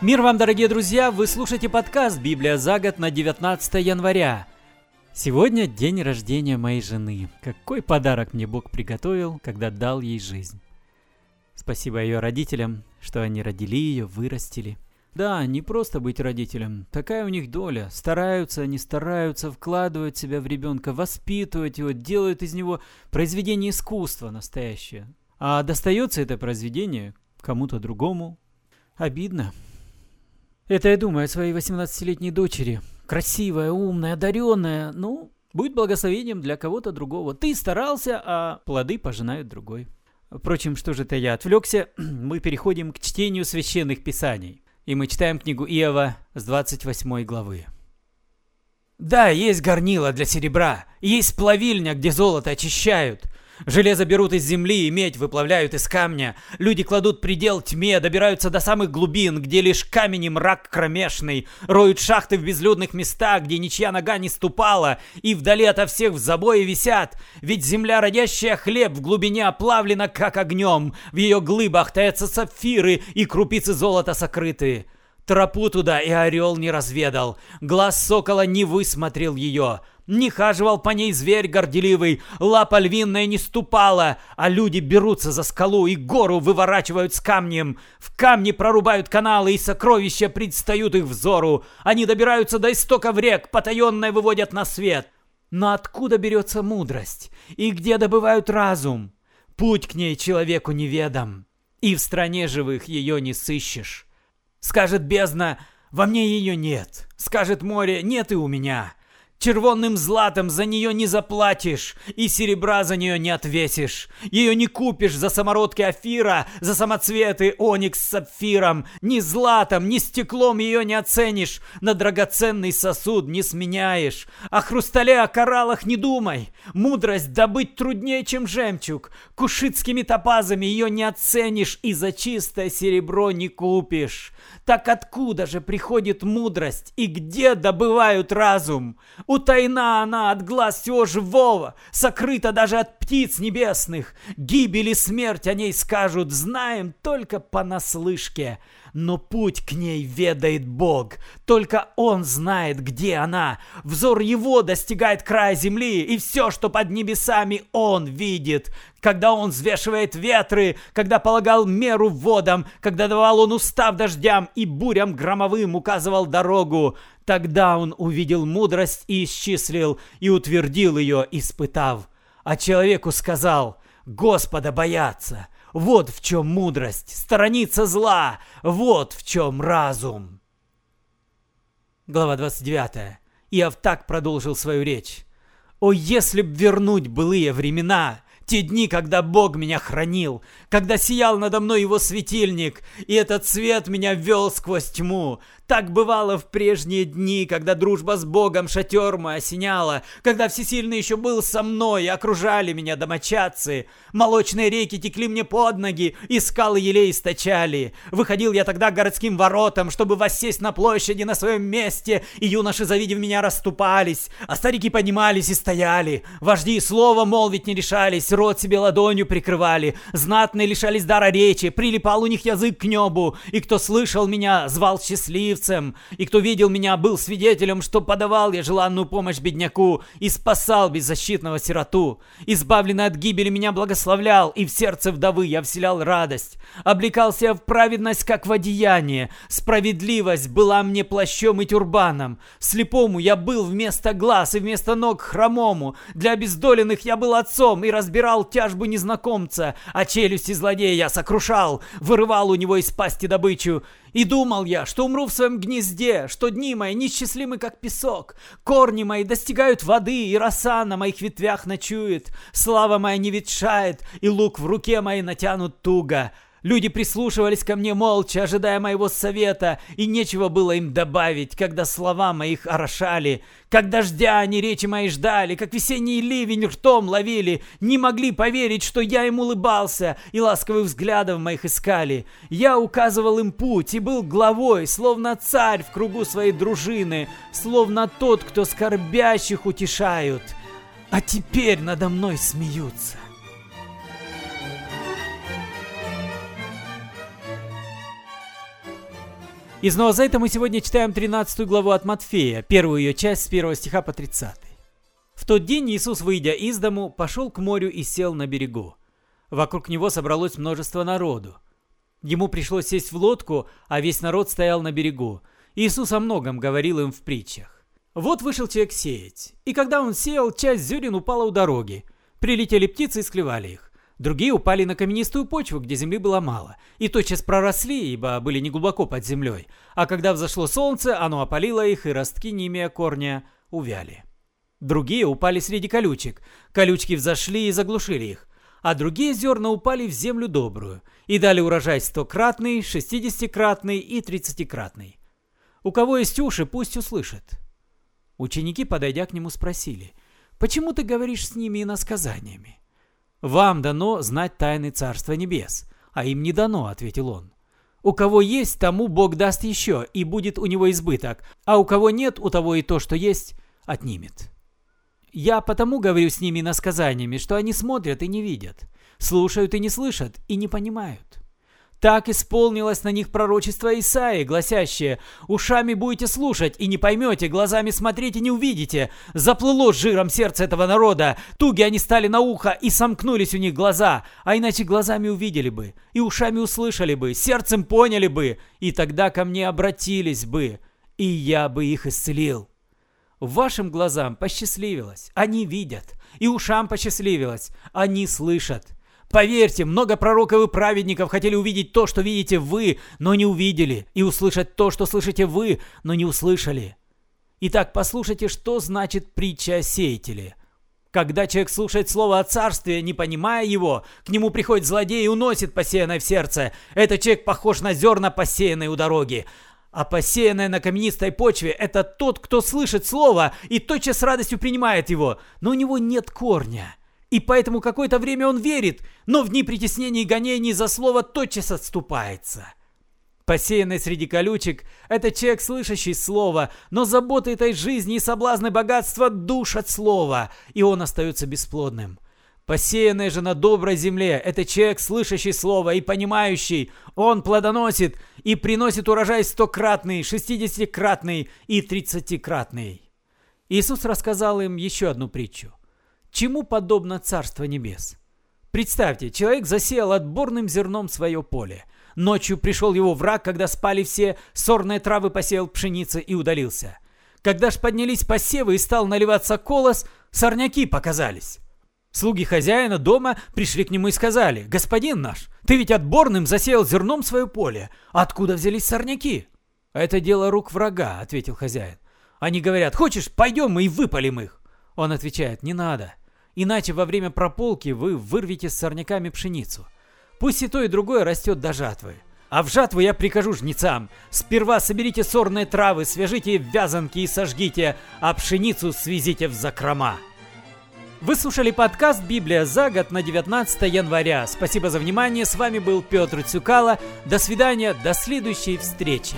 Мир вам, дорогие друзья! Вы слушаете подкаст «Библия за год» на 19 января. Сегодня день рождения моей жены. Какой подарок мне Бог приготовил, когда дал ей жизнь. Спасибо ее родителям, что они родили ее, вырастили. Да, не просто быть родителем. Такая у них доля. Стараются, они стараются, вкладывают себя в ребенка, воспитывают его, делают из него произведение искусства настоящее. А достается это произведение кому-то другому. Обидно. Это я думаю о своей 18-летней дочери. Красивая, умная, одаренная. Ну, будет благословением для кого-то другого. Ты старался, а плоды пожинают другой. Впрочем, что же это я отвлекся? Мы переходим к чтению священных писаний. И мы читаем книгу Иова с 28 главы. Да, есть горнила для серебра, есть плавильня, где золото очищают, Железо берут из земли и медь выплавляют из камня. Люди кладут предел тьме, добираются до самых глубин, где лишь камень и мрак кромешный. Роют шахты в безлюдных местах, где ничья нога не ступала, и вдали ото всех в забое висят. Ведь земля, родящая хлеб, в глубине оплавлена, как огнем. В ее глыбах таятся сапфиры и крупицы золота сокрыты. Тропу туда и орел не разведал, глаз сокола не высмотрел ее. Не хаживал по ней зверь горделивый, лапа львиная не ступала, а люди берутся за скалу и гору выворачивают с камнем. В камне прорубают каналы, и сокровища предстают их взору. Они добираются до истоков рек, потаенное выводят на свет. Но откуда берется мудрость? И где добывают разум? Путь к ней человеку неведом, и в стране живых ее не сыщешь. Скажет бездна, во мне ее нет. Скажет море, нет и у меня. Червонным златом за нее не заплатишь, и серебра за нее не отвесишь. Ее не купишь за самородки Афира, за самоцветы Оникс с сапфиром. Ни златом, ни стеклом ее не оценишь, на драгоценный сосуд не сменяешь. О хрустале, о кораллах не думай. Мудрость добыть труднее, чем жемчуг. Кушитскими топазами ее не оценишь, и за чистое серебро не купишь. Так откуда же приходит мудрость и где добывают разум? Утайна она от глаз всего живого, сокрыта даже от птиц небесных. Гибель и смерть о ней скажут, знаем только понаслышке но путь к ней ведает Бог. Только Он знает, где она. Взор Его достигает края земли, и все, что под небесами, Он видит. Когда Он взвешивает ветры, когда полагал меру водам, когда давал Он устав дождям и бурям громовым указывал дорогу, тогда Он увидел мудрость и исчислил, и утвердил ее, испытав. А человеку сказал, Господа бояться – вот в чем мудрость, сторониться зла, вот в чем разум. Глава 29. Иов так продолжил свою речь. «О, если б вернуть былые времена, те дни, когда Бог меня хранил, когда сиял надо мной его светильник, и этот свет меня вел сквозь тьму, так бывало в прежние дни, когда дружба с Богом шатер мой осеняла, когда Всесильный еще был со мной и окружали меня домочадцы. Молочные реки текли мне под ноги, и скалы елей источали. Выходил я тогда к городским воротам, чтобы воссесть на площади на своем месте, и юноши, завидев меня, расступались, а старики поднимались и стояли. Вожди слова молвить не решались, рот себе ладонью прикрывали, знатные лишались дара речи, прилипал у них язык к небу, и кто слышал меня, звал счастлив, счастливцем, и кто видел меня, был свидетелем, что подавал я желанную помощь бедняку и спасал беззащитного сироту. Избавленный от гибели меня благословлял, и в сердце вдовы я вселял радость. Облекался в праведность, как в одеяние. Справедливость была мне плащом и тюрбаном. Слепому я был вместо глаз и вместо ног хромому. Для обездоленных я был отцом и разбирал тяжбу незнакомца, а челюсти злодея я сокрушал, вырывал у него из пасти добычу. И думал я, что умру в своем гнезде, что дни мои несчастливы, как песок. Корни мои достигают воды, и роса на моих ветвях ночует. Слава моя не ветшает, и лук в руке моей натянут туго. Люди прислушивались ко мне молча, ожидая моего совета, и нечего было им добавить, когда слова моих орошали. Как дождя они речи мои ждали, как весенний ливень ртом ловили, не могли поверить, что я им улыбался, и ласковых взглядов моих искали. Я указывал им путь и был главой, словно царь в кругу своей дружины, словно тот, кто скорбящих утешают. А теперь надо мной смеются. Из Нового Завета мы сегодня читаем 13 главу от Матфея, первую ее часть с 1 стиха по 30. В тот день Иисус, выйдя из дому, пошел к морю и сел на берегу. Вокруг него собралось множество народу. Ему пришлось сесть в лодку, а весь народ стоял на берегу. Иисус о многом говорил им в притчах. Вот вышел человек сеять, и когда он сеял, часть зерен упала у дороги. Прилетели птицы и склевали их. Другие упали на каменистую почву, где земли было мало, и тотчас проросли, ибо были неглубоко под землей. А когда взошло солнце, оно опалило их, и ростки, не имея корня, увяли. Другие упали среди колючек. Колючки взошли и заглушили их. А другие зерна упали в землю добрую и дали урожай стократный, шестидесятикратный и тридцатикратный. У кого есть уши, пусть услышит. Ученики, подойдя к нему, спросили, «Почему ты говоришь с ними иносказаниями?» «Вам дано знать тайны Царства Небес, а им не дано», — ответил он. «У кого есть, тому Бог даст еще, и будет у него избыток, а у кого нет, у того и то, что есть, отнимет». Я потому говорю с ними насказаниями, что они смотрят и не видят, слушают и не слышат, и не понимают. Так исполнилось на них пророчество Исаии, гласящее «Ушами будете слушать и не поймете, глазами смотреть и не увидите. Заплыло жиром сердце этого народа, туги они стали на ухо и сомкнулись у них глаза, а иначе глазами увидели бы, и ушами услышали бы, сердцем поняли бы, и тогда ко мне обратились бы, и я бы их исцелил». Вашим глазам посчастливилось, они видят, и ушам посчастливилось, они слышат. Поверьте, много пророков и праведников хотели увидеть то, что видите вы, но не увидели, и услышать то, что слышите вы, но не услышали. Итак, послушайте, что значит притча о сеятеле. Когда человек слушает слово о царстве, не понимая его, к нему приходит злодей и уносит посеянное в сердце. Этот человек похож на зерна, посеянные у дороги. А посеянное на каменистой почве – это тот, кто слышит слово и тотчас с радостью принимает его, но у него нет корня. И поэтому какое-то время он верит, но в дни притеснений и гонений за слово тотчас отступается. Посеянный среди колючек – это человек, слышащий слово, но заботы этой жизни и соблазны богатства душат слово, и он остается бесплодным. Посеянный же на доброй земле – это человек, слышащий слово и понимающий. Он плодоносит и приносит урожай стократный, шестидесятикратный и тридцатикратный. Иисус рассказал им еще одну притчу. Чему подобно Царство Небес? Представьте, человек засеял отборным зерном свое поле. Ночью пришел его враг, когда спали все, сорные травы посеял пшеницы и удалился. Когда ж поднялись посевы и стал наливаться колос, сорняки показались. Слуги хозяина дома пришли к нему и сказали, «Господин наш, ты ведь отборным засеял зерном свое поле. Откуда взялись сорняки?» «Это дело рук врага», — ответил хозяин. Они говорят, «Хочешь, пойдем и выпалим их?» Он отвечает, «Не надо, иначе во время прополки вы вырвете с сорняками пшеницу. Пусть и то, и другое растет до жатвы. А в жатву я прикажу жнецам. Сперва соберите сорные травы, свяжите вязанки и сожгите, а пшеницу свезите в закрома. Вы слушали подкаст «Библия за год» на 19 января. Спасибо за внимание. С вами был Петр Цюкало. До свидания. До следующей встречи.